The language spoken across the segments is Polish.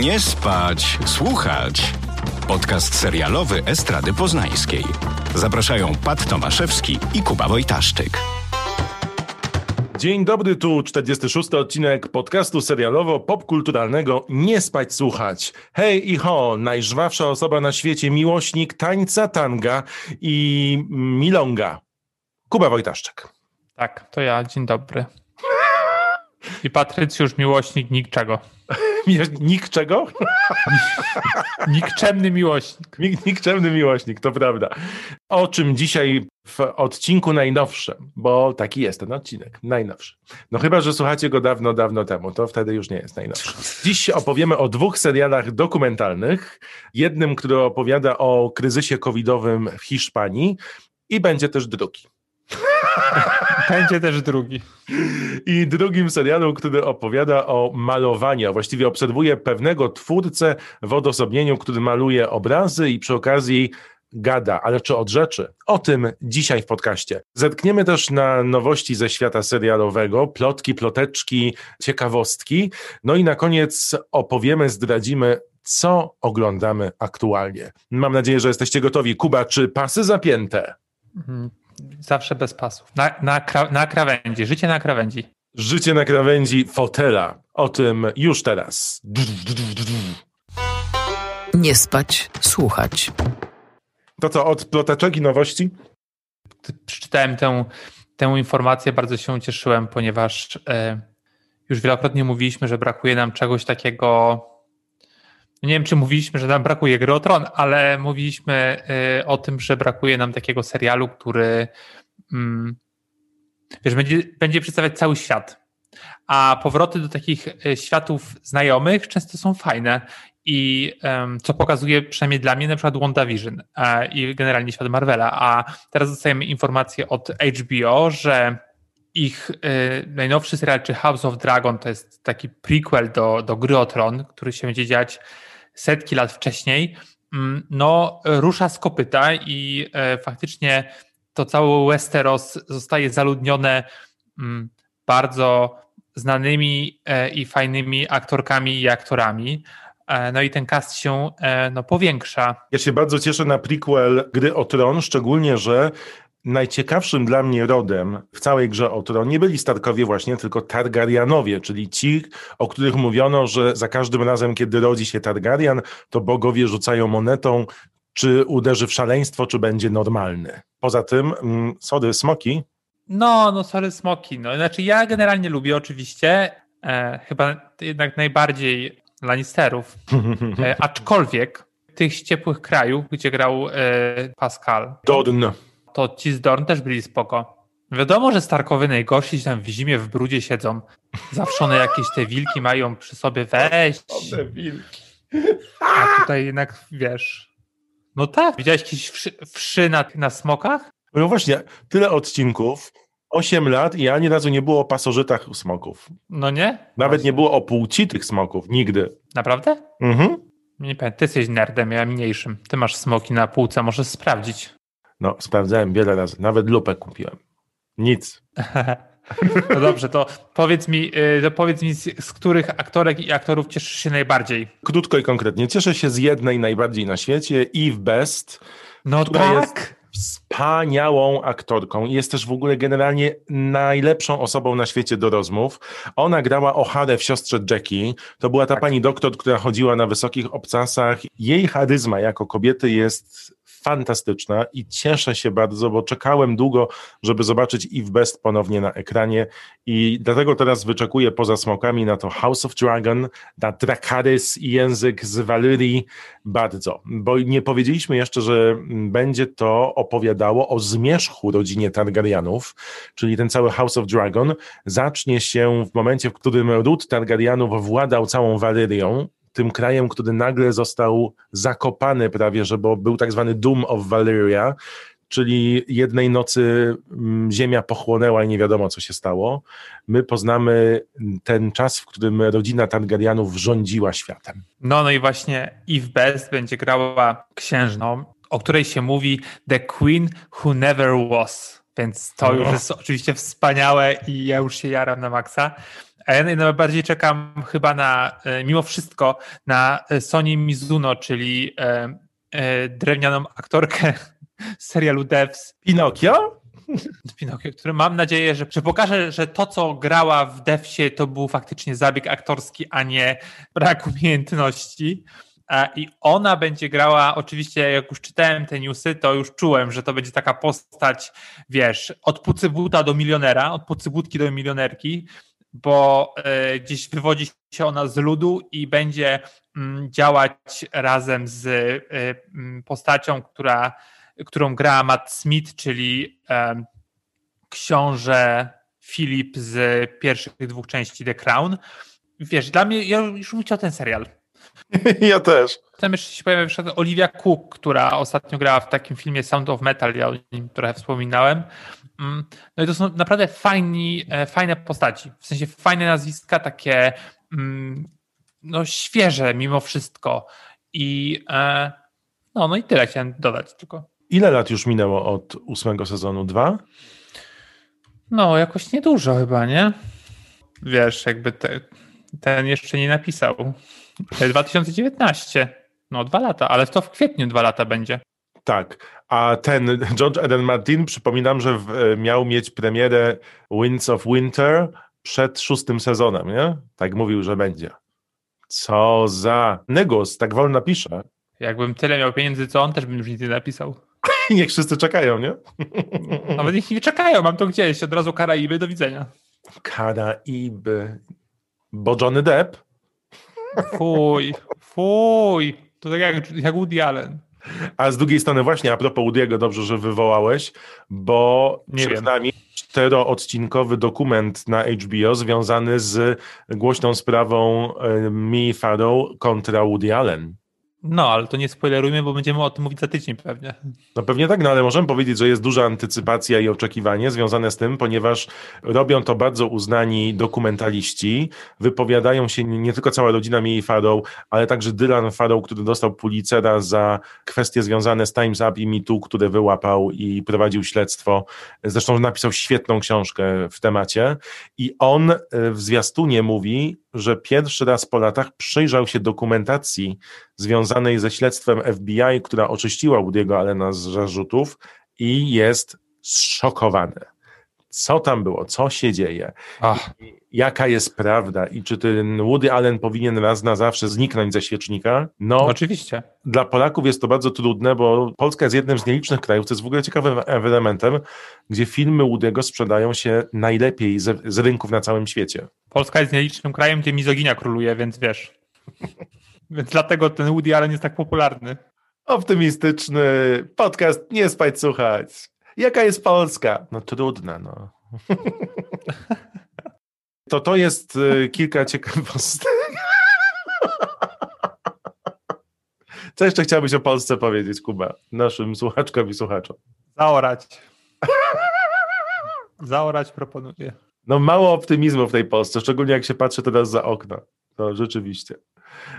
Nie spać, słuchać. Podcast serialowy Estrady Poznańskiej. Zapraszają Pat Tomaszewski i Kuba Wojtaszczyk. Dzień dobry, tu 46. odcinek podcastu serialowo-popkulturalnego Nie spać słuchać. Hej i ho, najżwawsza osoba na świecie, miłośnik tańca tanga i milonga. Kuba Wojtaszczyk. Tak, to ja, dzień dobry. I Patrycjusz, miłośnik niczego. Nik czego? Nikczemny miłośnik. Nik, nikczemny miłośnik, to prawda. O czym dzisiaj w odcinku najnowszym, bo taki jest ten odcinek, najnowszy. No chyba, że słuchacie go dawno, dawno temu, to wtedy już nie jest najnowszy. Dziś opowiemy o dwóch serialach dokumentalnych. Jednym, który opowiada o kryzysie covidowym w Hiszpanii i będzie też drugi. Będzie też drugi. I drugim serialu, który opowiada o malowaniu, a właściwie obserwuje pewnego twórcę w odosobnieniu, który maluje obrazy i przy okazji gada, ale czy od rzeczy? O tym dzisiaj w podcaście. Zetkniemy też na nowości ze świata serialowego, plotki, ploteczki, ciekawostki. No i na koniec opowiemy, zdradzimy, co oglądamy aktualnie. Mam nadzieję, że jesteście gotowi. Kuba, czy pasy zapięte? Mhm. Zawsze bez pasów. Na, na, na krawędzi. Życie na krawędzi. Życie na krawędzi fotela. O tym już teraz. Nie spać, słuchać. To co, od ploteczek i nowości? Przeczytałem tę, tę informację, bardzo się cieszyłem, ponieważ e, już wielokrotnie mówiliśmy, że brakuje nam czegoś takiego nie wiem, czy mówiliśmy, że nam brakuje gry o Tron, ale mówiliśmy y, o tym, że brakuje nam takiego serialu, który mm, wiesz, będzie, będzie przedstawiać cały świat. A powroty do takich y, światów znajomych często są fajne. I co pokazuje przynajmniej dla mnie na przykład WandaVision i generalnie świat Marvela. A teraz dostajemy informację od HBO, że ich y, najnowszy serial, czy House of Dragon, to jest taki prequel do, do gry o Tron, który się będzie dziać setki lat wcześniej, mm, no rusza z kopyta i e, faktycznie to całe Westeros zostaje zaludnione mm, bardzo znanymi e, i fajnymi aktorkami i aktorami. E, no i ten cast się no, powiększa. Ja się bardzo cieszę na prequel Gry o Tron, szczególnie, że najciekawszym dla mnie rodem w całej grze o tron nie byli Starkowie właśnie, tylko Targaryenowie, czyli ci, o których mówiono, że za każdym razem, kiedy rodzi się Targaryen, to bogowie rzucają monetą, czy uderzy w szaleństwo, czy będzie normalny. Poza tym, mm, sorry, smoki. No, no sorry, smoki. No, znaczy ja generalnie lubię oczywiście, e, chyba jednak najbardziej Lannisterów, e, aczkolwiek tych ciepłych krajów, gdzie grał e, Pascal. Dorn to ci z Dorn też byli spoko. Wiadomo, że Starkowy najgorsi tam w zimie w brudzie siedzą. Zawszone jakieś te wilki mają przy sobie wejść. Te wilki. A tutaj jednak, wiesz... No tak, widziałeś jakieś wszy, wszy na, na smokach? No właśnie, tyle odcinków, 8 lat i ani razu nie było o pasożytach smoków. No nie? Nawet właśnie. nie było o płci tych smoków, nigdy. Naprawdę? Mhm. Nie pamiętam, ty jesteś nerdem, ja mniejszym. Ty masz smoki na półce, możesz sprawdzić. No, sprawdzałem wiele razy, nawet lupę kupiłem. Nic. No dobrze, to powiedz mi, y, to powiedz mi, z których aktorek i aktorów cieszysz się najbardziej? Krótko i konkretnie. Cieszę się z jednej najbardziej na świecie, Eve Best. No tak. wspaniałą aktorką. Jest też w ogóle generalnie najlepszą osobą na świecie do rozmów. Ona grała O'Hare w siostrze Jackie. To była ta tak. pani doktor, która chodziła na wysokich obcasach. Jej charyzma jako kobiety jest fantastyczna i cieszę się bardzo, bo czekałem długo, żeby zobaczyć Eve Best ponownie na ekranie. I dlatego teraz wyczekuję poza smokami na to House of Dragon, na Dracarys i język z Valyrii bardzo, bo nie powiedzieliśmy jeszcze, że będzie to opowiadało o zmierzchu rodzinie Targaryenów, czyli ten cały House of Dragon zacznie się w momencie, w którym ród Targaryenów władał całą Valyrią, tym krajem, który nagle został zakopany prawie, że bo był tak zwany Doom of Valyria, czyli jednej nocy mm, ziemia pochłonęła i nie wiadomo, co się stało. My poznamy ten czas, w którym rodzina Targaryenów rządziła światem. No, no i właśnie Eve Best będzie grała księżną, o której się mówi The Queen Who Never Was. Więc to już jest oczywiście wspaniałe i ja już się jaram na maksa. A ja najbardziej czekam chyba na, e, mimo wszystko, na Sony Mizuno, czyli e, e, drewnianą aktorkę z serialu Devs. Pinokio? Pinokio, który mam nadzieję, że, że pokaże, że to, co grała w Devsie, to był faktycznie zabieg aktorski, a nie brak umiejętności. I ona będzie grała, oczywiście, jak już czytałem te newsy, to już czułem, że to będzie taka postać, wiesz, od pucybuta do milionera, od pucybutki do milionerki, bo e, gdzieś wywodzi się ona z ludu i będzie mm, działać razem z e, mm, postacią, która, którą gra Matt Smith, czyli książę Filip z pierwszych dwóch części The Crown. Wiesz, dla mnie, ja już bym chciał ten serial. Ja też. Tam jeszcze się pojawia Olivia Cook, która ostatnio grała w takim filmie Sound of Metal, ja o nim trochę wspominałem. Mm, no i to są naprawdę fajni, e, fajne postaci, w sensie fajne nazwiska, takie mm, no świeże mimo wszystko. I e, no, no i tyle chciałem dodać tylko. Ile lat już minęło od ósmego sezonu? Dwa? No, jakoś niedużo chyba, nie? Wiesz, jakby te, ten jeszcze nie napisał. 2019. No, dwa lata, ale to w kwietniu dwa lata będzie. Tak, a ten George Eden Martin, przypominam, że w, e, miał mieć premierę Winds of Winter przed szóstym sezonem, nie? Tak mówił, że będzie. Co za negus, tak wolno pisze. Jakbym tyle miał pieniędzy, co on też bym już nic nie napisał. Niech wszyscy czekają, nie? Nawet niech nie czekają, mam to gdzieś, od razu Karaiby, do widzenia. Karaiby. Bo Johnny Depp? Fuj, fuj. To tak jak, jak Woody Allen. A z drugiej strony właśnie, a propos Woody'ego, dobrze, że wywołałeś, bo Nie przed wiem. nami czteroodcinkowy dokument na HBO związany z głośną sprawą e, Mii Farrow kontra Woody Allen. No, ale to nie spoilerujmy, bo będziemy o tym mówić za tydzień pewnie. No pewnie tak, no ale możemy powiedzieć, że jest duża antycypacja i oczekiwanie związane z tym, ponieważ robią to bardzo uznani dokumentaliści, wypowiadają się nie tylko cała rodzina Mii Farrow, ale także Dylan Farrow, który dostał Pulitzera za kwestie związane z Time's Up i Me Too, które wyłapał i prowadził śledztwo. Zresztą napisał świetną książkę w temacie i on w zwiastunie mówi, że pierwszy raz po latach przyjrzał się dokumentacji związanej ze śledztwem FBI, która oczyściła Woody'ego Allena z zarzutów i jest zszokowany. Co tam było, co się dzieje, jaka jest prawda i czy ten Woody Allen powinien raz na zawsze zniknąć ze świecznika? No, oczywiście. Dla Polaków jest to bardzo trudne, bo Polska jest jednym z nielicznych krajów, co jest w ogóle ciekawym elementem, gdzie filmy Woody'ego sprzedają się najlepiej z, z rynków na całym świecie. Polska jest nielicznym krajem, gdzie mizoginia króluje, więc wiesz. więc dlatego ten Woody Allen jest tak popularny. Optymistyczny podcast, nie spać słuchać. Jaka jest Polska? No trudna, no. To to jest y, kilka ciekawostek. Co jeszcze chciałbyś o Polsce powiedzieć, Kuba, naszym słuchaczkom i słuchaczom? Zaorać. Zaorać proponuję. No mało optymizmu w tej Polsce, szczególnie jak się patrzy teraz za okno. To rzeczywiście.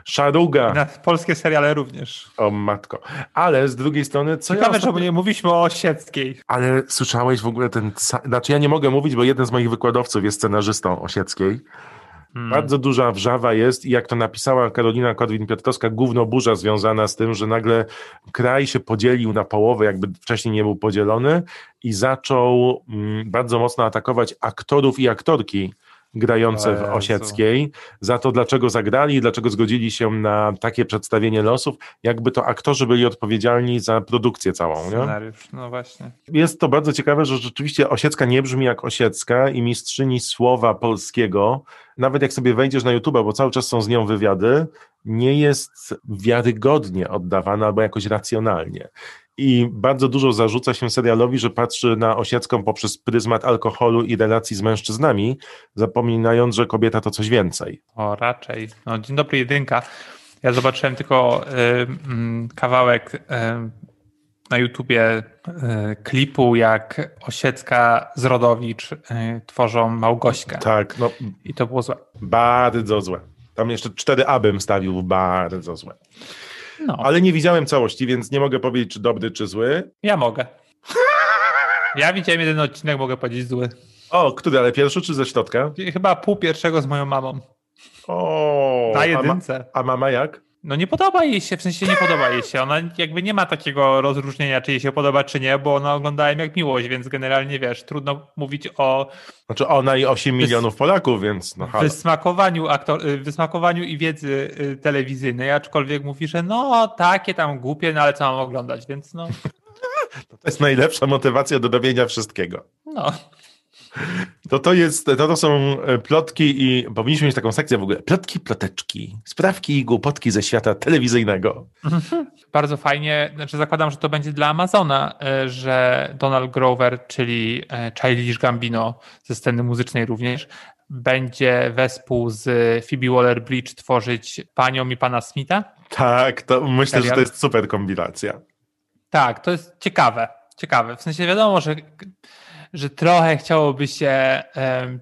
Szaruga. Na polskie seriale również. O matko. Ale z drugiej strony, co Ciekawe, ja ostatnio... nie mówiliśmy o Osieckiej. Ale słyszałeś w ogóle ten... Znaczy ja nie mogę mówić, bo jeden z moich wykładowców jest scenarzystą Osieckiej. Hmm. Bardzo duża wrzawa jest i jak to napisała Karolina Korwin-Piotrowska, gówno burza związana z tym, że nagle kraj się podzielił na połowę, jakby wcześniej nie był podzielony i zaczął mm, bardzo mocno atakować aktorów i aktorki, grające w Osieckiej, za to dlaczego zagrali, dlaczego zgodzili się na takie przedstawienie losów, jakby to aktorzy byli odpowiedzialni za produkcję całą. Scenariusz, nie? no właśnie. Jest to bardzo ciekawe, że rzeczywiście Osiecka nie brzmi jak Osiecka i mistrzyni słowa polskiego, nawet jak sobie wejdziesz na YouTube, bo cały czas są z nią wywiady, nie jest wiarygodnie oddawana albo jakoś racjonalnie i bardzo dużo zarzuca się serialowi, że patrzy na Osiecką poprzez pryzmat alkoholu i relacji z mężczyznami, zapominając, że kobieta to coś więcej. O, raczej. No, dzień dobry, jedynka. Ja zobaczyłem tylko y, y, kawałek y, na YouTubie y, klipu, jak Osiecka z Rodowicz y, tworzą Małgośkę. Tak, no. I to było złe. Bardzo złe. Tam jeszcze cztery abym stawił, bardzo złe. No. Ale nie widziałem całości, więc nie mogę powiedzieć, czy dobry, czy zły. Ja mogę. Ja widziałem jeden odcinek, mogę powiedzieć zły. O, który, ale pierwszy czy ze środka? Chyba pół pierwszego z moją mamą. O, Na a, ma, jedynce. a mama jak? No nie podoba jej się, w sensie nie podoba jej się. Ona jakby nie ma takiego rozróżnienia, czy jej się podoba, czy nie, bo ona oglądała ją jak miłość, więc generalnie wiesz, trudno mówić o Znaczy ona i 8 milionów Polaków, więc no halo. wysmakowaniu, aktor, y, wysmakowaniu i wiedzy y, telewizyjnej, aczkolwiek mówi, że no takie tam głupie, no ale co mam oglądać, więc no, To jest najlepsza motywacja do robienia wszystkiego. no. To to jest, to, to są e, plotki i powinniśmy mieć taką sekcję w ogóle. Plotki, ploteczki, sprawki i głupotki ze świata telewizyjnego. Bardzo fajnie, znaczy zakładam, że to będzie dla Amazona, y, że Donald Grover, czyli y, Childish Gambino ze sceny muzycznej również, będzie wespół z Phoebe Waller-Bridge tworzyć Panią i Pana Smitha. Tak, to myślę, że to jest super kombinacja. Tak, to jest ciekawe. Ciekawe. W sensie wiadomo, że, że trochę chciałoby się em,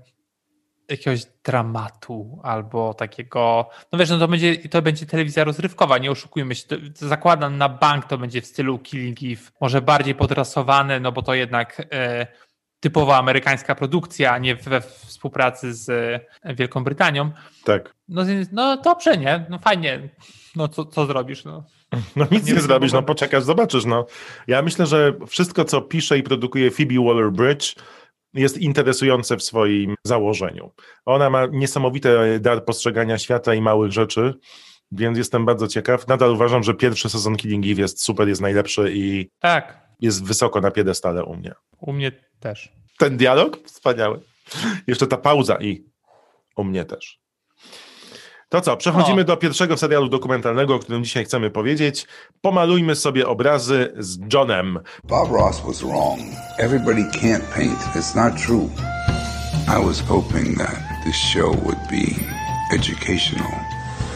jakiegoś dramatu albo takiego. No wiesz, no to będzie, to będzie telewizja rozrywkowa, nie oszukujmy się. To, to zakładam na bank to będzie w stylu Killing Eve, może bardziej podrasowane, no bo to jednak e, typowa amerykańska produkcja, a nie we współpracy z e, Wielką Brytanią. Tak. No, no dobrze, nie? No fajnie. No co, co zrobisz? No. No nic Nie nie, zrobisz, no poczekasz, zobaczysz. No. Ja myślę, że wszystko, co pisze i produkuje Phoebe Waller-Bridge jest interesujące w swoim założeniu. Ona ma niesamowity dar postrzegania świata i małych rzeczy, więc jestem bardzo ciekaw. Nadal uważam, że pierwszy sezon Killing Eve jest super, jest najlepszy i Tak, jest wysoko na piedestale u mnie. u mnie też. Ten dialog? Wspaniały. Jeszcze ta pauza i u mnie też. To co, przechodzimy O. do pierwszego serialu dokumentalnego, o którym dzisiaj chcemy powiedzieć. Pomalujmy sobie obrazy z Johnem. Bob Ross was wrong. Everybody can't paint. It's not true. I was hoping that this show would be educational,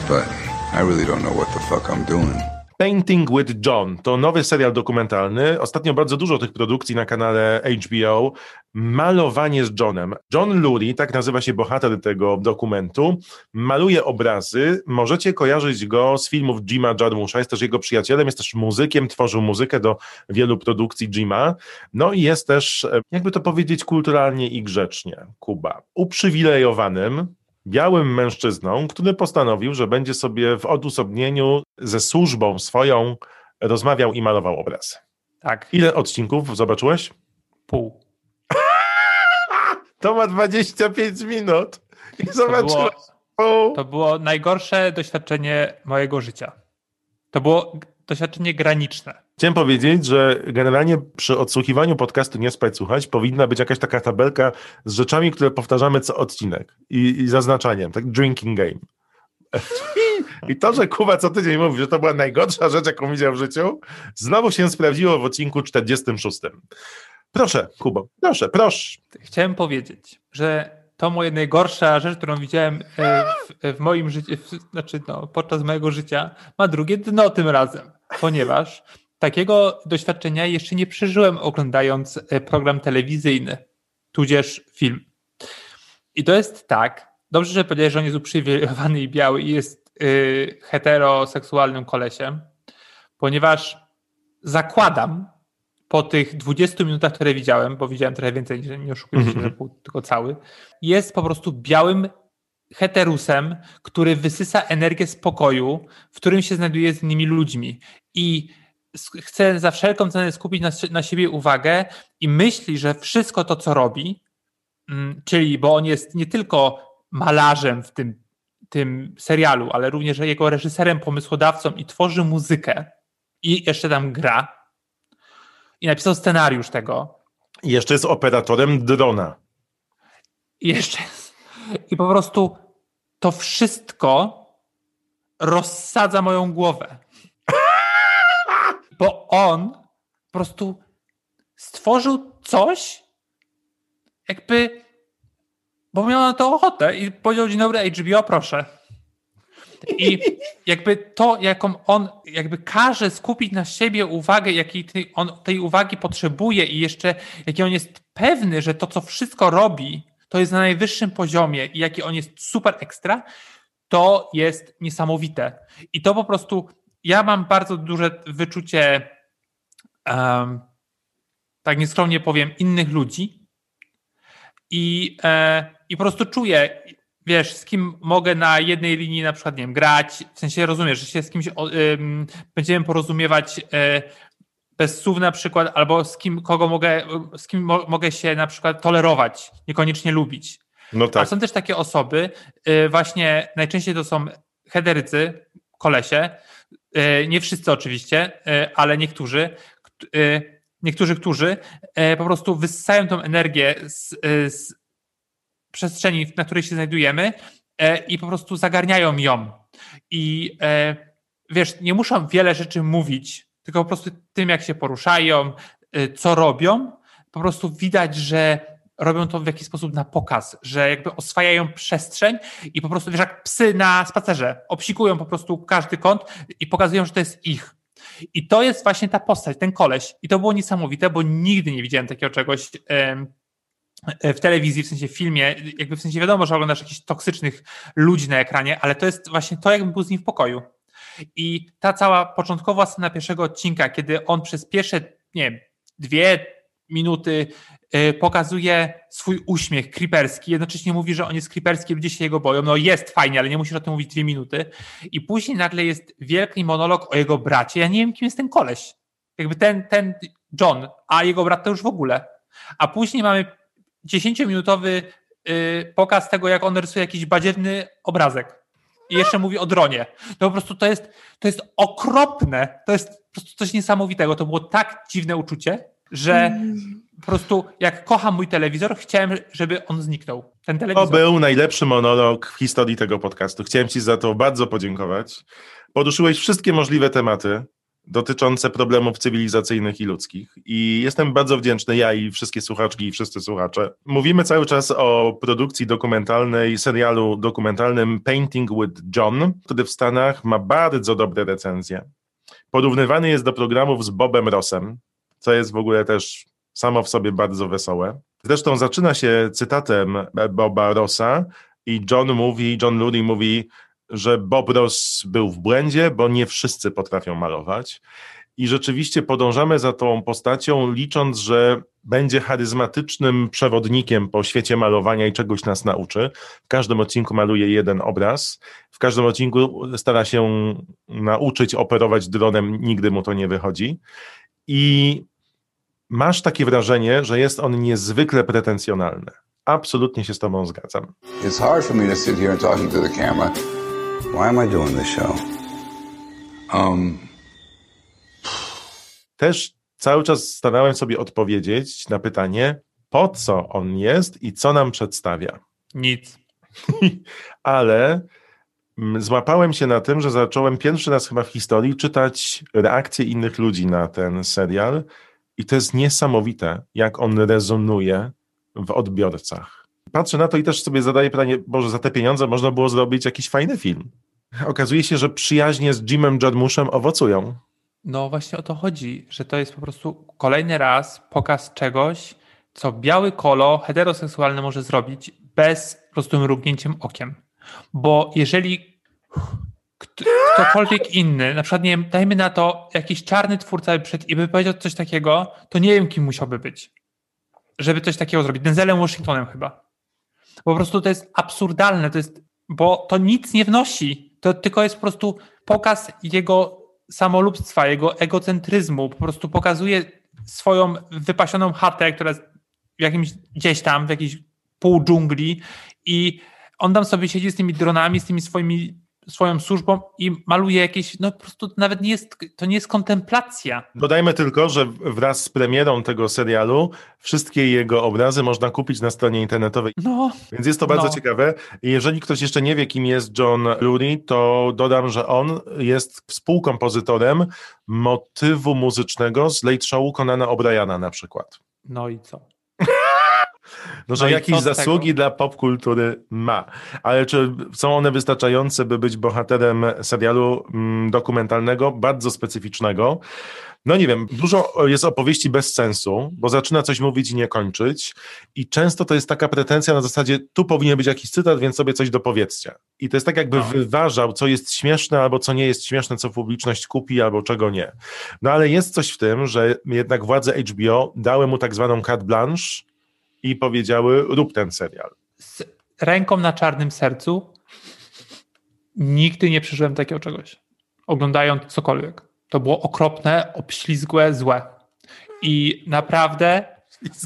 but I really don't know what the fuck I'm doing. Painting with John to nowy serial dokumentalny. Ostatnio bardzo dużo tych produkcji na kanale HBO. Malowanie z Johnem. John Lurie, tak nazywa się bohater tego dokumentu, maluje obrazy. Możecie kojarzyć go z filmów Jima Jarmusza. Jest też jego przyjacielem, jest też muzykiem, tworzył muzykę do wielu produkcji Jima. No i jest też, e, jakby to powiedzieć kulturalnie i grzecznie, Kuba. Uprzywilejowanym, białym mężczyzną, który postanowił, że będzie sobie w odosobnieniu ze służbą swoją rozmawiał i malował obraz. Tak, Ile odcinków zobaczyłeś? pół. To ma 25 minut. I To było, zobaczyłeś. pół. to było najgorsze doświadczenie mojego życia. To było doświadczenie graniczne. Chciałem powiedzieć, że generalnie przy odsłuchiwaniu podcastu Nie Spać Słuchać powinna być jakaś taka tabelka z rzeczami, które powtarzamy co odcinek i, i zaznaczaniem, tak drinking game. I to, że Kuba co tydzień mówi, że to była najgorsza rzecz, jaką widział w życiu, znowu się sprawdziło w odcinku 46. Proszę, Kubo, proszę, proszę. Chciałem powiedzieć, że to moja najgorsza rzecz, którą widziałem e, w, w moim życiu, znaczy no, podczas mojego życia, ma drugie dno tym razem, ponieważ takiego doświadczenia jeszcze nie przeżyłem oglądając e, program telewizyjny, tudzież film. I to jest tak, dobrze, że powiedziałeś, że on jest uprzywilejowany i biały i jest y, heteroseksualnym kolesiem, ponieważ zakładam po tych 20 minutach, które widziałem, bo widziałem trochę więcej, nie- oszukujmy się, Mhm. że był tylko cały, jest po prostu białym heterusem, który wysysa energię spokoju, w którym się znajduje z innymi ludźmi i chce za wszelką cenę skupić na, na siebie uwagę i myśli, że wszystko to, co robi, mm, czyli, bo on jest nie tylko malarzem w tym, tym serialu, ale również jego reżyserem, pomysłodawcą i tworzy muzykę i jeszcze tam gra i napisał scenariusz tego I jeszcze jest operatorem drona. i jeszcze i po prostu to wszystko rozsadza moją głowę. Bo on po prostu stworzył coś, jakby, bo miał na to ochotę i powiedział, dzień dobry HBO, proszę. I jakby to, jaką on jakby każe skupić na siebie uwagę, jakiej tej- on tej uwagi potrzebuje i jeszcze jaki on jest pewny, że to, co wszystko robi, to jest na najwyższym poziomie i jaki on jest super ekstra, to jest niesamowite. I to po prostu, ja mam bardzo duże wyczucie, um, tak nieskromnie powiem, innych ludzi i, e, i po prostu czuję, wiesz, z kim mogę na jednej linii na przykład, nie wiem, grać, w sensie rozumiesz, że się z kimś o, będziemy porozumiewać e, bez słów na przykład, albo z kim, kogo mogę, z kim mo, mogę się na przykład tolerować, niekoniecznie lubić. No tak. A są też takie osoby, y, właśnie najczęściej to są hederycy, kolesie, nie wszyscy oczywiście, y, ale niektórzy, niektórzy, którzy po prostu wyssają tą energię z, z przestrzeni, na której się znajdujemy i po prostu zagarniają ją. I wiesz, nie muszą wiele rzeczy mówić, tylko po prostu tym, jak się poruszają, co robią, po prostu widać, że robią to w jakiś sposób na pokaz, że jakby oswajają przestrzeń i po prostu, wiesz, jak psy na spacerze, obsikują po prostu każdy kąt i pokazują, że to jest ich. I to jest właśnie ta postać, ten koleś. I to było niesamowite, bo nigdy nie widziałem takiego czegoś w telewizji, w sensie w filmie, jakby w sensie wiadomo, że oglądasz jakichś toksycznych ludzi na ekranie, ale to jest właśnie to, jakby był z nim w pokoju. I ta cała początkowa scena pierwszego odcinka, kiedy on przez pierwsze, nie dwie minuty pokazuje swój uśmiech creeperski, jednocześnie mówi, że on jest creeperski, ludzie się jego boją. No jest fajnie, ale nie musisz o tym mówić dwie minuty. I później nagle jest wielki monolog o jego bracie. Ja nie wiem, kim jest ten koleś. Jakby ten, ten John, a jego brat to już w ogóle. A później mamy dziesięciominutowy yy, pokaz tego, jak on rysuje jakiś badziewny obrazek. I jeszcze mówi o dronie. To po prostu to jest, to jest okropne. To jest po prostu coś niesamowitego. To było tak dziwne uczucie, że mm po prostu jak kocham mój telewizor, chciałem, żeby on zniknął. Ten telewizor. To był najlepszy monolog w historii tego podcastu. Chciałem Ci za to bardzo podziękować. Poruszyłeś wszystkie możliwe tematy dotyczące problemów cywilizacyjnych i ludzkich. I jestem bardzo wdzięczny, ja i wszystkie słuchaczki i wszyscy słuchacze. Mówimy cały czas o produkcji dokumentalnej, serialu dokumentalnym Painting with John, który w Stanach ma bardzo dobre recenzje. Porównywany jest do programów z Bobem Rossem, co jest w ogóle też samo w sobie bardzo wesołe. Zresztą zaczyna się cytatem Boba Rossa i John mówi, John Lurie mówi, że Bob Ross był w błędzie, bo nie wszyscy potrafią malować. I rzeczywiście podążamy za tą postacią, licząc, że będzie charyzmatycznym przewodnikiem po świecie malowania i czegoś nas nauczy. W każdym odcinku maluje jeden obraz, w każdym odcinku stara się nauczyć operować dronem, nigdy mu to nie wychodzi. I masz takie wrażenie, że jest on niezwykle pretensjonalny. Absolutnie się z tobą zgadzam. It's hard for me to sit here and talking to the camera. Why am I doing this show? Um... Też cały czas starałem sobie odpowiedzieć na pytanie, po co on jest i co nam przedstawia. Nic. Ale złapałem się na tym, że zacząłem pierwszy raz chyba w historii czytać reakcje innych ludzi na ten serial i to jest niesamowite, jak on rezonuje w odbiorcach. Patrzę na to i też sobie zadaję pytanie, Boże, za te pieniądze można było zrobić jakiś fajny film. Okazuje się, że przyjaźnie z Jimem Jarmushem owocują. No właśnie o to chodzi, że to jest po prostu kolejny raz pokaz czegoś, co biały kolo heteroseksualny może zrobić bez po prostu mrugnięciem okiem. Bo jeżeli ktokolwiek inny, na przykład, nie wiem, dajmy na to jakiś czarny twórca przed i by powiedział coś takiego, to nie wiem, kim musiałby być, żeby coś takiego zrobić. Denzelem Washingtonem chyba. Po prostu to jest absurdalne, to jest, bo to nic nie wnosi. To tylko jest po prostu pokaz jego samolubstwa, jego egocentryzmu. Po prostu pokazuje swoją wypasioną chatę, która jest w jakimś gdzieś tam, w jakiejś pół dżungli i on tam sobie siedzi z tymi dronami, z tymi swoimi swoją służbą i maluje jakieś, no po prostu nawet nie jest, to nie jest kontemplacja. Dodajmy tylko, że wraz z premierą tego serialu wszystkie jego obrazy można kupić na stronie internetowej. No. Więc jest to bardzo no. ciekawe. Jeżeli ktoś jeszcze nie wie, kim jest John Lurie, to dodam, że on jest współkompozytorem motywu muzycznego z Late Show Conana O'Briana na przykład. No i co? No, że no jakieś zasługi dla popkultury ma. Ale czy są one wystarczające, by być bohaterem serialu mm, dokumentalnego, bardzo specyficznego? No nie wiem, dużo jest opowieści bez sensu, bo zaczyna coś mówić i nie kończyć i często to jest taka pretensja na zasadzie, tu powinien być jakiś cytat, więc sobie coś dopowiedzcie. I to jest tak jakby no. wyważał, co jest śmieszne albo co nie jest śmieszne, co publiczność kupi albo czego nie. No ale jest coś w tym, że jednak władze HBO dały mu tak zwaną carte blanche, i powiedziały: rób ten serial. Z ręką na czarnym sercu nigdy nie przeżyłem takiego czegoś. Oglądając cokolwiek. To było okropne, obślizgłe, złe. I naprawdę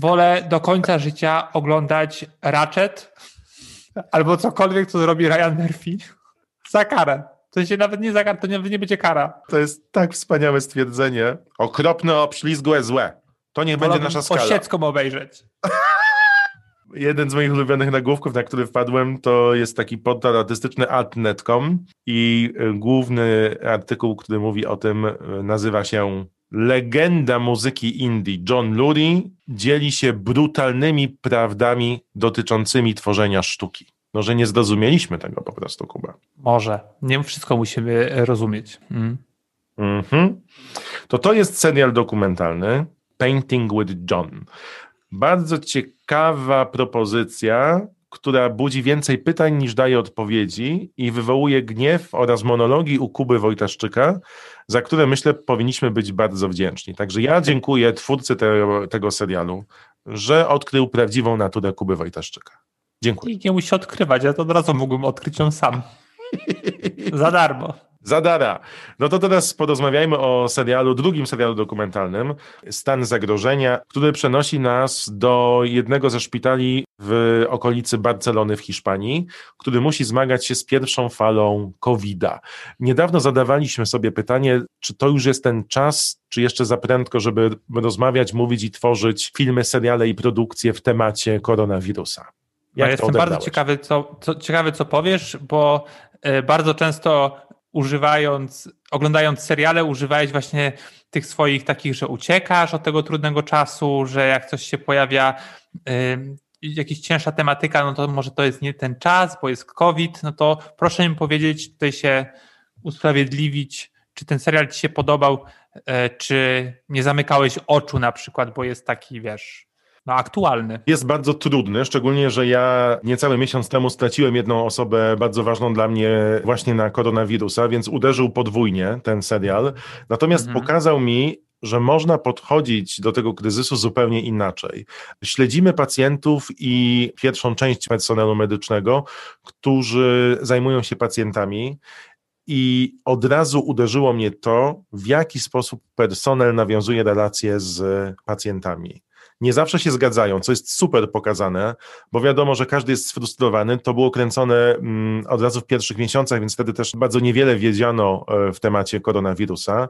wolę do końca życia oglądać Ratchet albo cokolwiek, co zrobi Ryan Murphy za karę. To się nawet nie za karę, to nawet nie będzie kara. To jest tak wspaniałe stwierdzenie. Okropne, obślizgłe, złe. To nie będzie nasza skala. Osiecką obejrzeć. Jeden z moich ulubionych nagłówków, na który wpadłem, to jest taki portal artystyczny altnet.com i y, główny artykuł, który mówi o tym, y, nazywa się Legenda muzyki indie John Lurie dzieli się brutalnymi prawdami dotyczącymi tworzenia sztuki. No, że nie zrozumieliśmy tego po prostu, Kuba. Może. Nie wszystko musimy rozumieć. Mm. Mhm. To to jest serial dokumentalny Painting with John. Bardzo ciekawa propozycja, która budzi więcej pytań niż daje odpowiedzi i wywołuje gniew oraz monologi u Kuby Wojtaszczyka, za które myślę powinniśmy być bardzo wdzięczni. Także ja dziękuję twórcy tego, tego serialu, że odkrył prawdziwą naturę Kuby Wojtaszczyka. Dziękuję. Nikt nie musi odkrywać, ja to od razu mógłbym odkryć ją sam. za darmo. Zadara. No to teraz porozmawiajmy o serialu, drugim serialu dokumentalnym, Stan Zagrożenia, który przenosi nas do jednego ze szpitali w okolicy Barcelony w Hiszpanii, który musi zmagać się z pierwszą falą COVID-a. Niedawno zadawaliśmy sobie pytanie, czy to już jest ten czas, czy jeszcze za prędko, żeby rozmawiać, mówić i tworzyć filmy, seriale i produkcje w temacie koronawirusa. Jak ja jestem bardzo ciekawy co, co, ciekawy, co powiesz, bo y, bardzo często używając, oglądając seriale, używałeś właśnie tych swoich takich, że uciekasz od tego trudnego czasu, że jak coś się pojawia, y, jakaś cięższa tematyka, no to może to jest nie ten czas, bo jest COVID, no to proszę mi powiedzieć, tutaj się usprawiedliwić, czy ten serial ci się podobał, y, czy nie zamykałeś oczu na przykład, bo jest taki, wiesz, no, aktualny. Jest bardzo trudny, szczególnie, że ja niecały miesiąc temu straciłem jedną osobę bardzo ważną dla mnie właśnie na koronawirusa, więc uderzył podwójnie ten serial. Natomiast mhm. pokazał mi, że można podchodzić do tego kryzysu zupełnie inaczej. Śledzimy pacjentów i pierwszą część personelu medycznego, którzy zajmują się pacjentami. I od razu uderzyło mnie to, w jaki sposób personel nawiązuje relacje z pacjentami nie zawsze się zgadzają, co jest super pokazane, bo wiadomo, że każdy jest sfrustrowany. To było kręcone mm, od razu w pierwszych miesiącach, więc wtedy też bardzo niewiele wiedziano e, w temacie koronawirusa.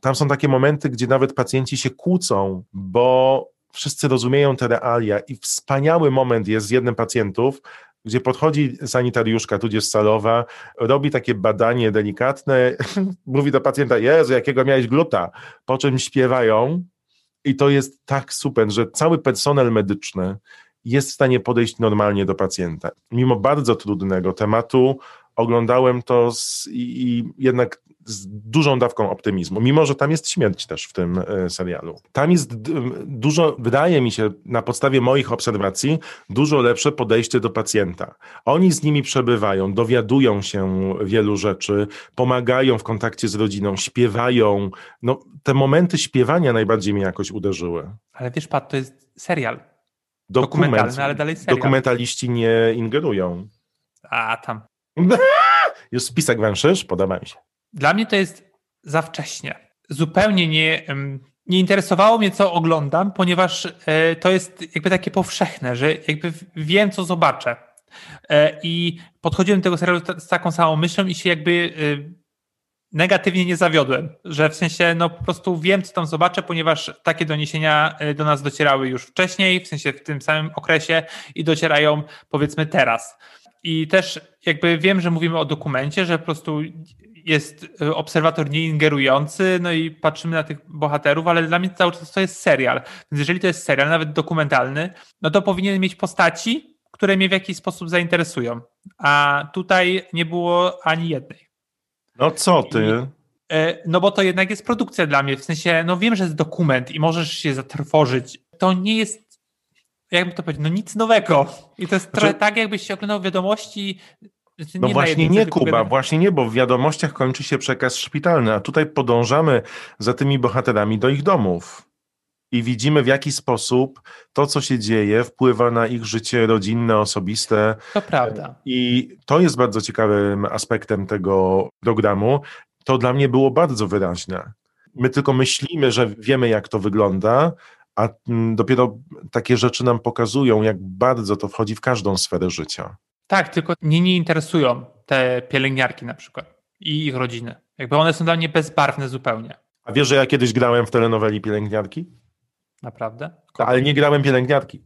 Tam są takie momenty, gdzie nawet pacjenci się kłócą, bo wszyscy rozumieją te realia i wspaniały moment jest z jednym pacjentów, gdzie podchodzi sanitariuszka, tudzież salowa, robi takie badanie delikatne, mówi do pacjenta, Jezu, jakiego miałeś gluta, po czym śpiewają i to jest tak super, że cały personel medyczny jest w stanie podejść normalnie do pacjenta. Mimo bardzo trudnego tematu, oglądałem to z, i, i jednak z dużą dawką optymizmu, mimo że tam jest śmierć też w tym e, serialu. Tam jest dużo, wydaje mi się, na podstawie moich obserwacji, dużo lepsze podejście do pacjenta. Oni z nimi przebywają, dowiadują się wielu rzeczy, pomagają w kontakcie z rodziną, śpiewają. No, te momenty śpiewania najbardziej mnie jakoś uderzyły. Ale wiesz, Pat, to jest serial. Dokument, Dokumentalny, ale dalej serial. Dokumentaliści nie ingerują. A, tam. Już spisek węszysz? Podoba mi się. Dla mnie to jest za wcześnie. Zupełnie nie, nie interesowało mnie, co oglądam, ponieważ e, to jest jakby takie powszechne, że jakby wiem, co zobaczę. E, I podchodziłem do tego serialu z taką samą myślą i się jakby e, negatywnie nie zawiodłem, że w sensie no po prostu wiem, co tam zobaczę, ponieważ takie doniesienia do nas docierały już wcześniej, w sensie w tym samym okresie i docierają powiedzmy teraz. I też jakby wiem, że mówimy o dokumencie, że po prostu jest e, obserwator nieingerujący, no i patrzymy na tych bohaterów, ale dla mnie cały czas to jest serial. Więc jeżeli to jest serial, nawet dokumentalny, no to powinien mieć postaci, które mnie w jakiś sposób zainteresują. A tutaj nie było ani jednej. No co ty? I, e, no bo to jednak jest produkcja dla mnie, w sensie, no wiem, że jest dokument i możesz się zatrwożyć. To nie jest jakby to powiedzieć, no nic nowego. I to jest znaczy, trochę tak, jakbyś się oglądał wiadomości znaczy, no właśnie nie, Kuba, właśnie nie, bo w wiadomościach kończy się przekaz szpitalny, a tutaj podążamy za tymi bohaterami do ich domów. i widzimy w jaki sposób to, co się dzieje, wpływa na ich życie rodzinne, osobiste. To prawda. I to jest bardzo ciekawym aspektem tego programu. To dla mnie było bardzo wyraźne. My tylko myślimy, że wiemy, jak to wygląda, a mm, dopiero takie rzeczy nam pokazują, jak bardzo to wchodzi w każdą sferę życia. Tak, tylko mnie nie interesują te pielęgniarki na przykład i ich rodziny. Jakby one są dla mnie bezbarwne zupełnie. A wiesz, że ja kiedyś grałem w telenoweli pielęgniarki? Naprawdę? Ale nie grałem pielęgniarki.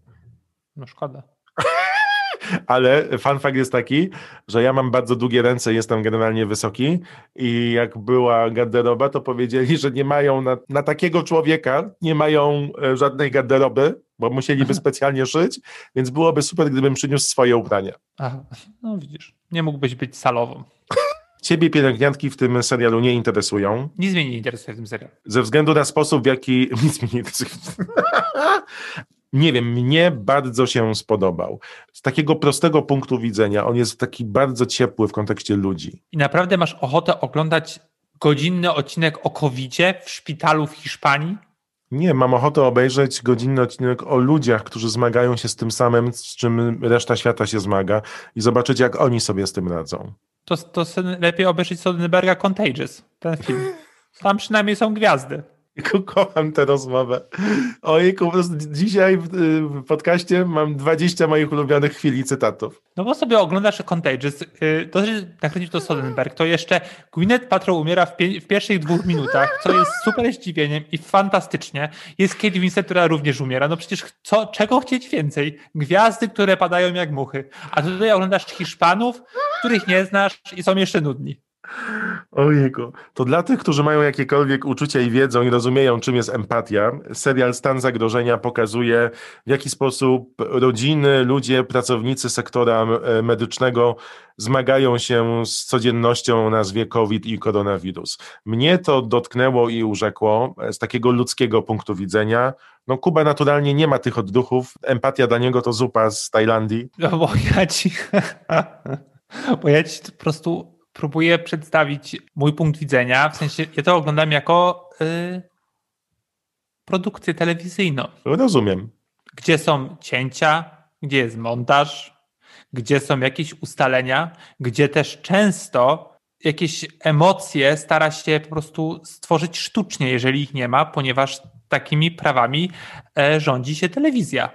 No szkoda. Ale fun fact jest taki, że ja mam bardzo długie ręce, jestem generalnie wysoki i jak była garderoba, to powiedzieli, że nie mają na, na takiego człowieka, nie mają e, żadnej garderoby, bo musieliby specjalnie szyć, więc byłoby super, gdybym przyniósł swoje ubrania. Aha, no widzisz, nie mógłbyś być salową. Ciebie pielęgniarki w tym serialu nie interesują. Nic mnie nie interesuje w tym serialu. Ze względu na sposób, w jaki. Nic mnie nie interesuje. nie wiem, mnie bardzo się spodobał. Z takiego prostego punktu widzenia, on jest taki bardzo ciepły w kontekście ludzi. I naprawdę masz ochotę oglądać godzinny odcinek o covid w szpitalu w Hiszpanii? Nie, mam ochotę obejrzeć godzinny odcinek o ludziach, którzy zmagają się z tym samym, z czym reszta świata się zmaga i zobaczyć, jak oni sobie z tym radzą. To, to lepiej obejrzeć Soderberga Contagious, ten film. Tam przynajmniej są gwiazdy. Kocham tę rozmowę. Ojejku, po prostu dzisiaj w, w podcaście mam 20 moich ulubionych chwil i cytatów. No bo sobie oglądasz Contagious, y, to, że nakręcił to Soderberg, to jeszcze Gwyneth Paltrow umiera w, w, pierwszych dwóch minutach, co jest super zdziwieniem i fantastycznie. Jest Kate Winslet, która również umiera. No przecież co, czego chcieć więcej? Gwiazdy, które padają jak muchy. A tutaj oglądasz Hiszpanów, których nie znasz i są jeszcze nudni. Ojego. To dla tych, którzy mają jakiekolwiek uczucia i wiedzą i rozumieją, czym jest empatia, serial Stan Zagrożenia pokazuje, w jaki sposób rodziny, ludzie, pracownicy sektora e, medycznego zmagają się z codziennością o nazwie COVID i koronawirus. Mnie to dotknęło i urzekło z takiego ludzkiego punktu widzenia. No, Kuba naturalnie nie ma tych odduchów. Empatia dla niego to zupa z Tajlandii. No bo ja ci. Bo ja ci po prostu próbuję przedstawić mój punkt widzenia. W sensie, ja to oglądam jako yy, produkcję telewizyjną. Rozumiem. Gdzie są cięcia, gdzie jest montaż, gdzie są jakieś ustalenia, gdzie też często jakieś emocje stara się po prostu stworzyć sztucznie, jeżeli ich nie ma, ponieważ takimi prawami e, rządzi się telewizja.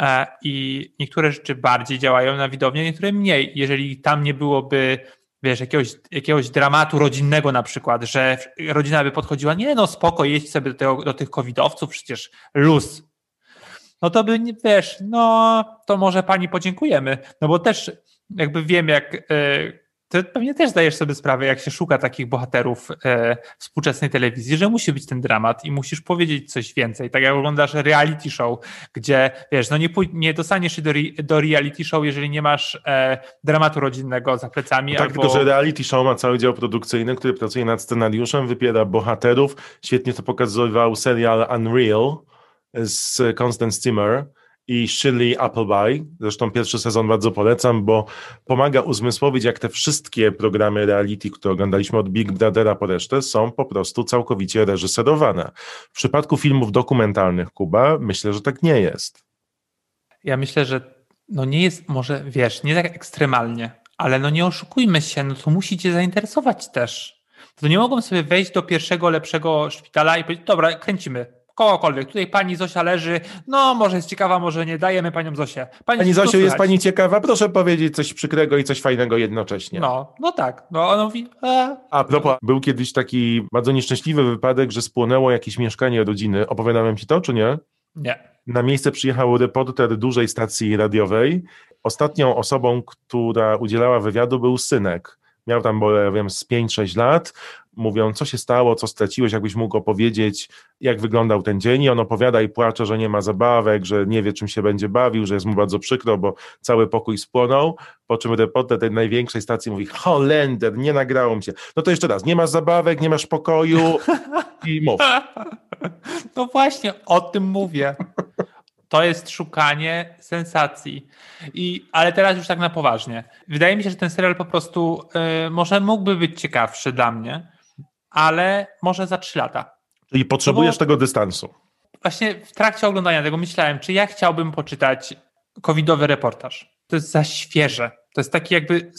E, I niektóre rzeczy bardziej działają na widownię, niektóre mniej. Jeżeli tam nie byłoby wiesz, jakiegoś, jakiegoś dramatu rodzinnego na przykład, że rodzina by podchodziła, nie no spoko, jeść sobie do, tego, do tych covidowców, przecież luz. No to by, wiesz, no to może pani podziękujemy, no bo też jakby wiem jak e, ty pewnie też zdajesz sobie sprawę, jak się szuka takich bohaterów e, współczesnej telewizji, że musi być ten dramat i musisz powiedzieć coś więcej. Tak jak oglądasz reality show, gdzie wiesz, no nie, nie dostaniesz się do, do reality show, jeżeli nie masz e, dramatu rodzinnego za plecami. No tak, albo... tylko że reality show ma cały dział produkcyjny, który pracuje nad scenariuszem, wypiera bohaterów. Świetnie to pokazywał serial Unreal z Constance Zimmer i Shirley Appleby. Zresztą pierwszy sezon bardzo polecam, bo pomaga uzmysłowić, jak te wszystkie programy reality, które oglądaliśmy od Big Brothera po resztę, są po prostu całkowicie reżyserowane. W przypadku filmów dokumentalnych, Kuba, myślę, że tak nie jest. Ja myślę, że no nie jest może, wiesz, nie tak ekstremalnie, ale no nie oszukujmy się, no to musi cię zainteresować też. To nie mogą sobie wejść do pierwszego, lepszego szpitala i powiedzieć, dobra, kręcimy, kogokolwiek. Tutaj pani Zosia leży, no może jest ciekawa, może nie, dajemy panią Zosię. Pani, pani Zosiu, jest pani ciekawa? Proszę powiedzieć coś przykrego i coś fajnego jednocześnie. No, no tak. No ona mówi... E. A propos, był kiedyś taki bardzo nieszczęśliwy wypadek, że spłonęło jakieś mieszkanie rodziny. Opowiadałem ci to, czy nie? Nie. Na miejsce przyjechał reporter dużej stacji radiowej. Ostatnią osobą, która udzielała wywiadu był synek miał tam, bo ja wiem, z 5-6 lat, mówią, co się stało, co straciłeś, jakbyś mógł opowiedzieć, jak wyglądał ten dzień i on opowiada i płacze, że nie ma zabawek, że nie wie, czym się będzie bawił, że jest mu bardzo przykro, bo cały pokój spłonął, po czym reporter tej największej stacji mówi, Holender, nie nagrało mi się. No to jeszcze raz, nie masz zabawek, nie masz pokoju i mów. No właśnie, o tym mówię. To jest szukanie sensacji. I, ale teraz już tak na poważnie. Wydaje mi się, że ten serial po prostu y, może mógłby być ciekawszy dla mnie, ale może za trzy lata. Czyli potrzebujesz tego dystansu. właśnie w trakcie oglądania tego myślałem, czy ja chciałbym poczytać covidowy reportaż. To jest za świeże. To jest taki jakby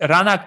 rana,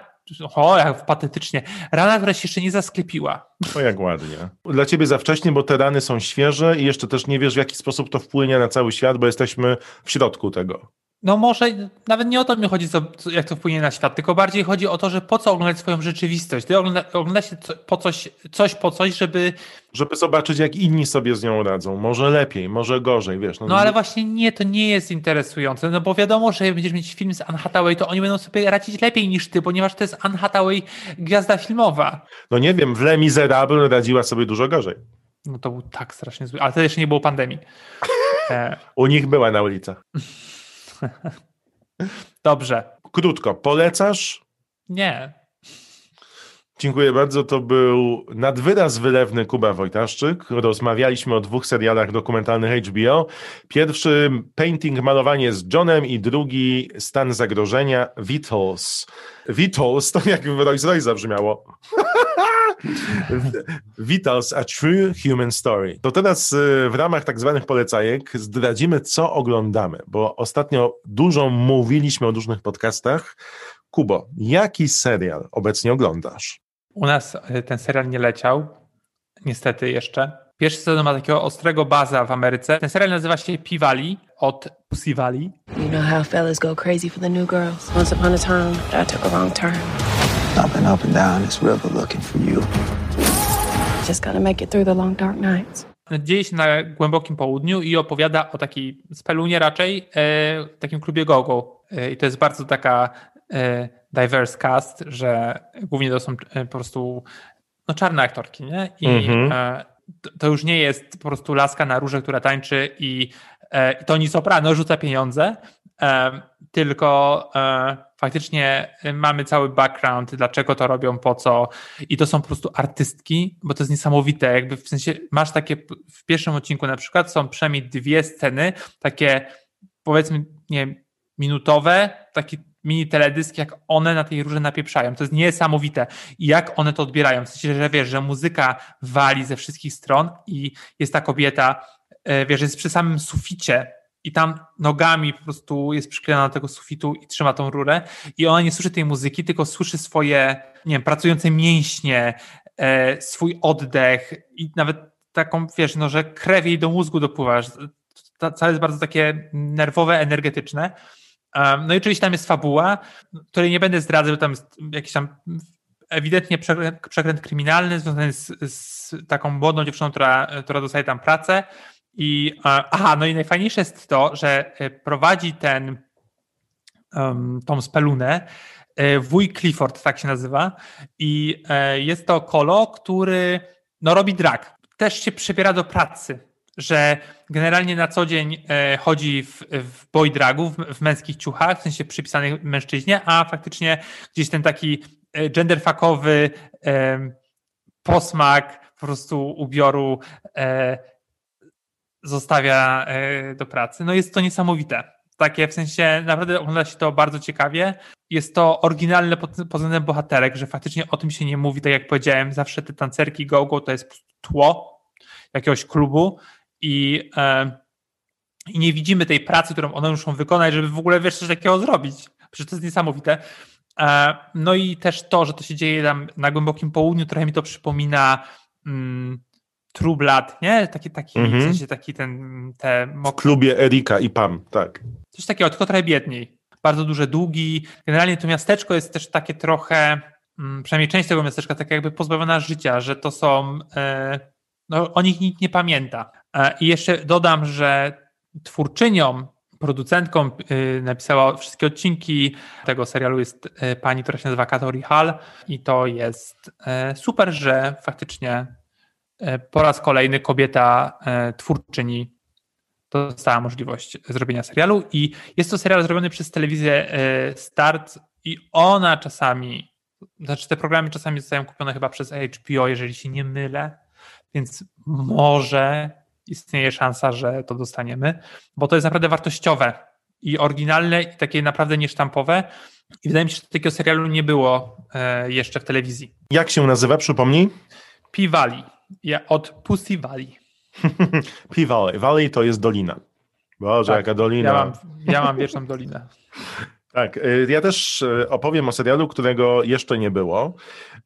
o, jak patetycznie, rana, która się jeszcze nie zasklepiła. O, jak ładnie. Dla ciebie za wcześnie, bo te rany są świeże i jeszcze też nie wiesz, w jaki sposób to wpłynie na cały świat, bo jesteśmy w środku tego. No może nawet nie o to mi chodzi, co, jak to wpłynie na świat, tylko bardziej chodzi o to, że po co oglądać swoją rzeczywistość. Ty ogląda, oglądasz po coś, coś po coś, żeby... Żeby zobaczyć, jak inni sobie z nią radzą. Może lepiej, może gorzej, wiesz. No, no ale właśnie nie, to nie jest interesujące, no bo wiadomo, że jak będziesz mieć film z Anne Hathaway, to oni będą sobie radzić lepiej niż ty, ponieważ to jest Anne Hathaway gwiazda filmowa. No nie wiem, w Les Miserables radziła sobie dużo gorzej. No to był tak strasznie zły, ale to jeszcze nie było pandemii. E... U nich była na ulicach. Dobrze. Krótko, polecasz? Nie. Dziękuję bardzo. To był nadwyraz wylewny Kuba Wojtaszczyk. Rozmawialiśmy o dwóch serialach dokumentalnych HBO. Pierwszy Painting, malowanie z Johnem i drugi Stan zagrożenia Vitals. Vitals to jak w Rolls Royce zabrzmiało. Vitals, a true human story. To teraz y, w ramach tak zwanych polecajek zdradzimy, co oglądamy, bo ostatnio dużo mówiliśmy o różnych podcastach. Kubo, jaki serial obecnie oglądasz? U nas y, ten serial nie leciał, niestety jeszcze. Pierwszy sezon ma takiego ostrego baza w Ameryce. Ten serial nazywa się P-Valley od Pussy Valley. You know how fellas go crazy for the new girls. Once upon a time, I took a wrong turn. I've been up and down this river looking for you. Just gotta make it through the long dark nights. Dzieje się na głębokim południu i opowiada o takiej spelunie raczej, e, takim klubie gogo. E, I to jest bardzo taka e, diverse cast, że głównie to są e, po prostu no, czarne aktorki, nie? I mm -hmm. to, to, już nie jest po prostu laska na róże, która tańczy i, e, i Toni Soprano rzuca pieniądze, tylko e, faktycznie mamy cały background, dlaczego to robią, po co i to są po prostu artystki, bo to jest niesamowite, jakby w sensie masz takie, w pierwszym odcinku na przykład są przynajmniej dwie sceny, takie powiedzmy, nie wiem, minutowe, taki mini teledysk, jak one na tej róże napieprzają. To jest niesamowite. I jak one to odbierają. W sensie, że wiesz, że muzyka wali ze wszystkich stron i jest ta kobieta, e, wiesz, jest przy samym suficie i tam nogami po prostu jest przyklejona do tego sufitu i trzyma tą rurę i ona nie słyszy tej muzyki, tylko słyszy swoje, nie wiem, pracujące mięśnie, e, swój oddech i nawet taką, wiesz, no, że krew jej do mózgu dopływa. To całe jest bardzo takie nerwowe, energetyczne. No i oczywiście tam jest fabuła, której nie będę zdradzał, tam jest jakiś tam ewidentnie przekręt, przekręt kryminalny związany z, z, taką młodą dziewczyną, która, która dostaje tam pracę. I aha, no i najfajniejsze jest to, że e, prowadzi ten tą spelunę e, wuj Clifford, tak się nazywa. I e, jest to kolo, który no robi drag. Też się przebiera do pracy, że generalnie na co dzień chodzi w, w dragu, w, w męskich ciuchach, w sensie przypisanych mężczyźnie, a faktycznie gdzieś ten taki genderfakowy posmak po prostu ubioru zostawia e, do pracy. No jest to niesamowite. Takie w sensie naprawdę ogląda się to bardzo ciekawie. Jest to oryginalne pod, pod względem bohaterek, że faktycznie o tym się nie mówi, tak jak powiedziałem, zawsze te tancerki go-go to jest tło jakiegoś klubu i, e, i nie widzimy tej pracy, którą one muszą wykonać, żeby w ogóle wiesz coś takiego zrobić. Przecież to jest niesamowite. E, no i też to, że to się dzieje tam na głębokim południu, trochę mi to przypomina mm, True Blood, nie? Taki, taki, mm -hmm. w sensie taki ten, te... W klubie Erika i Pam, tak. Coś takiego, tylko trochę biedniej. Bardzo duże długi. Generalnie to miasteczko jest też takie trochę, mm, przynajmniej część tego miasteczka, tak jakby pozbawiona życia, że to są, e, no o nich nikt nie pamięta. E, I jeszcze dodam, że twórczynią producentką e, napisała wszystkie odcinki tego serialu jest pani, która się nazywa Katori Hall i to jest super, że faktycznie E, po raz kolejny kobieta e, twórczyni dostała możliwość zrobienia serialu i jest to serial zrobiony przez telewizję e, Start i ona czasami, znaczy te programy czasami zostają kupione chyba przez HBO, jeżeli się nie mylę, więc może istnieje szansa, że to dostaniemy, bo to jest naprawdę wartościowe i oryginalne i takie naprawdę niesztampowe i wydaje mi się, że takiego serialu nie było jeszcze w telewizji. Jak się nazywa, przypomnij? P-Valley ja od Pussy Valley. P-Valley. Valley to jest dolina. Boże, Tak, jaka dolina. Ja mam, ja mam wieczną dolinę. Tak, y, ja też y, opowiem o serialu, którego jeszcze nie było,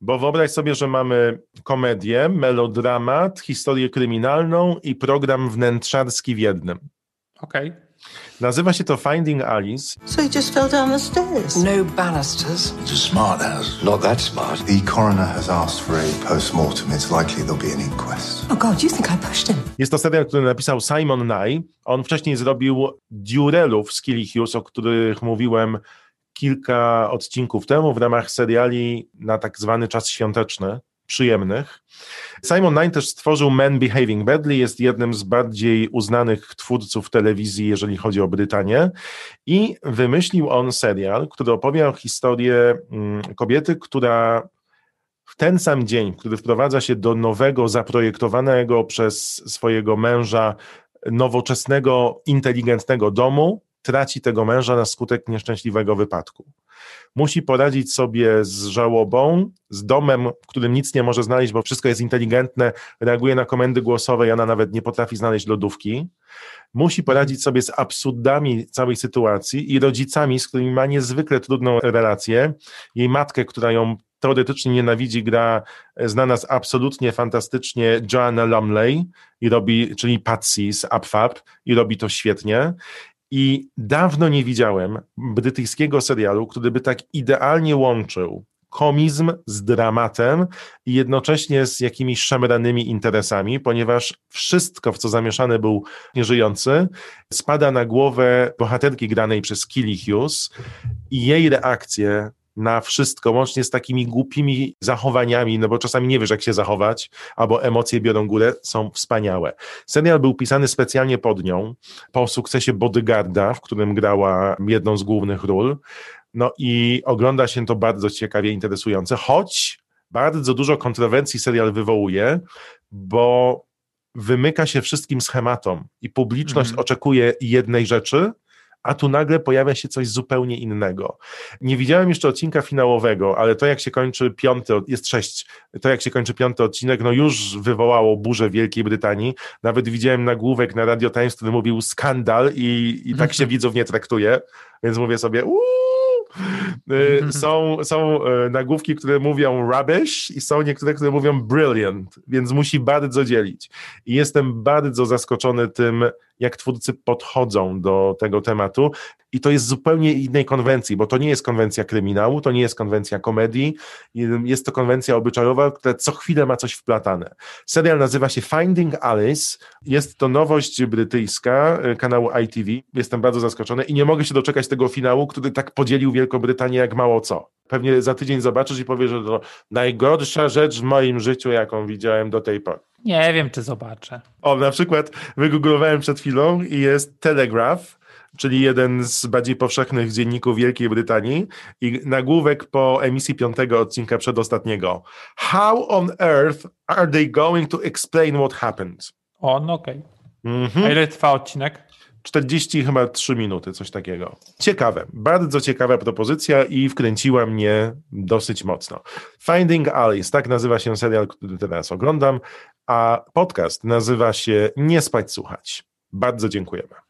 bo wyobraź sobie, że mamy komedię, melodramat, historię kryminalną i program wnętrzarski w jednym. Okej. Nazywa się to Finding Alice. So he just fell down the stairs. No banisters. It's a smart house. Not that smart. The coroner has asked for a post-mortem. It's likely there'll be an inquest. Oh God, you think I pushed him? Jest to serial, który napisał Simon Nye. On wcześniej zrobił Durelów z Killy Hughes, o których mówiłem kilka odcinków temu w ramach seriali na tak zwany czas świąteczny, przyjemnych. Simon Nye też stworzył Men Behaving Badly, jest jednym z bardziej uznanych twórców telewizji, jeżeli chodzi o Brytanię i wymyślił on serial, który opowiada historię mm, kobiety, która w ten sam dzień, który wprowadza się do nowego, zaprojektowanego przez swojego męża, nowoczesnego, inteligentnego domu, traci tego męża na skutek nieszczęśliwego wypadku. Musi poradzić sobie z żałobą, z domem, w którym nic nie może znaleźć, bo wszystko jest inteligentne, reaguje na komendy głosowe ona nawet nie potrafi znaleźć lodówki. Musi poradzić sobie z absurdami całej sytuacji i rodzicami, z którymi ma niezwykle trudną relację. Jej matkę, która ją teoretycznie nienawidzi, gra znana z absolutnie fantastycznie Joanna Lumley, i robi, czyli Patsy z UpFab i robi to świetnie. I dawno nie widziałem brytyjskiego serialu, który by tak idealnie łączył komizm z dramatem i jednocześnie z jakimiś szemranymi interesami, ponieważ wszystko, w co zamieszany był nieżyjący, spada na głowę bohaterki granej przez Killy Hughes i jej reakcje na wszystko, łącznie z takimi głupimi zachowaniami, no bo czasami nie wiesz, jak się zachować, albo emocje biorą górę, są wspaniałe. Serial był pisany specjalnie pod nią, po sukcesie Bodyguarda, w którym grała jedną z głównych ról. No i ogląda się to bardzo ciekawie, interesujące, choć bardzo dużo kontrowersji serial wywołuje, bo wymyka się wszystkim schematom i publiczność Mhm. oczekuje jednej rzeczy, a tu nagle pojawia się coś zupełnie innego. Nie widziałem jeszcze odcinka finałowego, ale to jak się kończy piąty, jest sześć, to jak się kończy piąty odcinek, no już wywołało burzę w Wielkiej Brytanii. Nawet widziałem nagłówek na Radio Times, który mówił skandal i, i tak się widzów nie traktuje, więc mówię sobie uuu, Y, Są, są y, nagłówki, które mówią rubbish i są niektóre, które mówią brilliant, więc musi bardzo dzielić. I jestem bardzo zaskoczony tym, jak twórcy podchodzą do tego tematu. I to jest zupełnie innej konwencji, bo to nie jest konwencja kryminału, to nie jest konwencja komedii, jest to konwencja obyczajowa, która co chwilę ma coś wplatane. Serial nazywa się Finding Alice. Jest to nowość brytyjska y, kanału ITV. Jestem bardzo zaskoczony i nie mogę się doczekać tego finału, który tak podzielił Wielką Brytanię jak mało co. Pewnie za tydzień zobaczysz i powiesz, że to najgorsza rzecz w moim życiu, jaką widziałem do tej pory. Nie wiem, czy zobaczę. O, na przykład wygooglowałem przed chwilą i jest Telegraph, czyli jeden z bardziej powszechnych dzienników Wielkiej Brytanii i nagłówek po emisji piątego odcinka przedostatniego. How on earth are they going to explain what happened? O, no okej. Mhm. A ile trwa odcinek? 40 chyba 3 minuty, coś takiego. Ciekawe, bardzo ciekawa propozycja i wkręciła mnie dosyć mocno. Finding Alice, tak nazywa się serial, który teraz oglądam, a podcast nazywa się Nie spać, słuchać. Bardzo dziękujemy.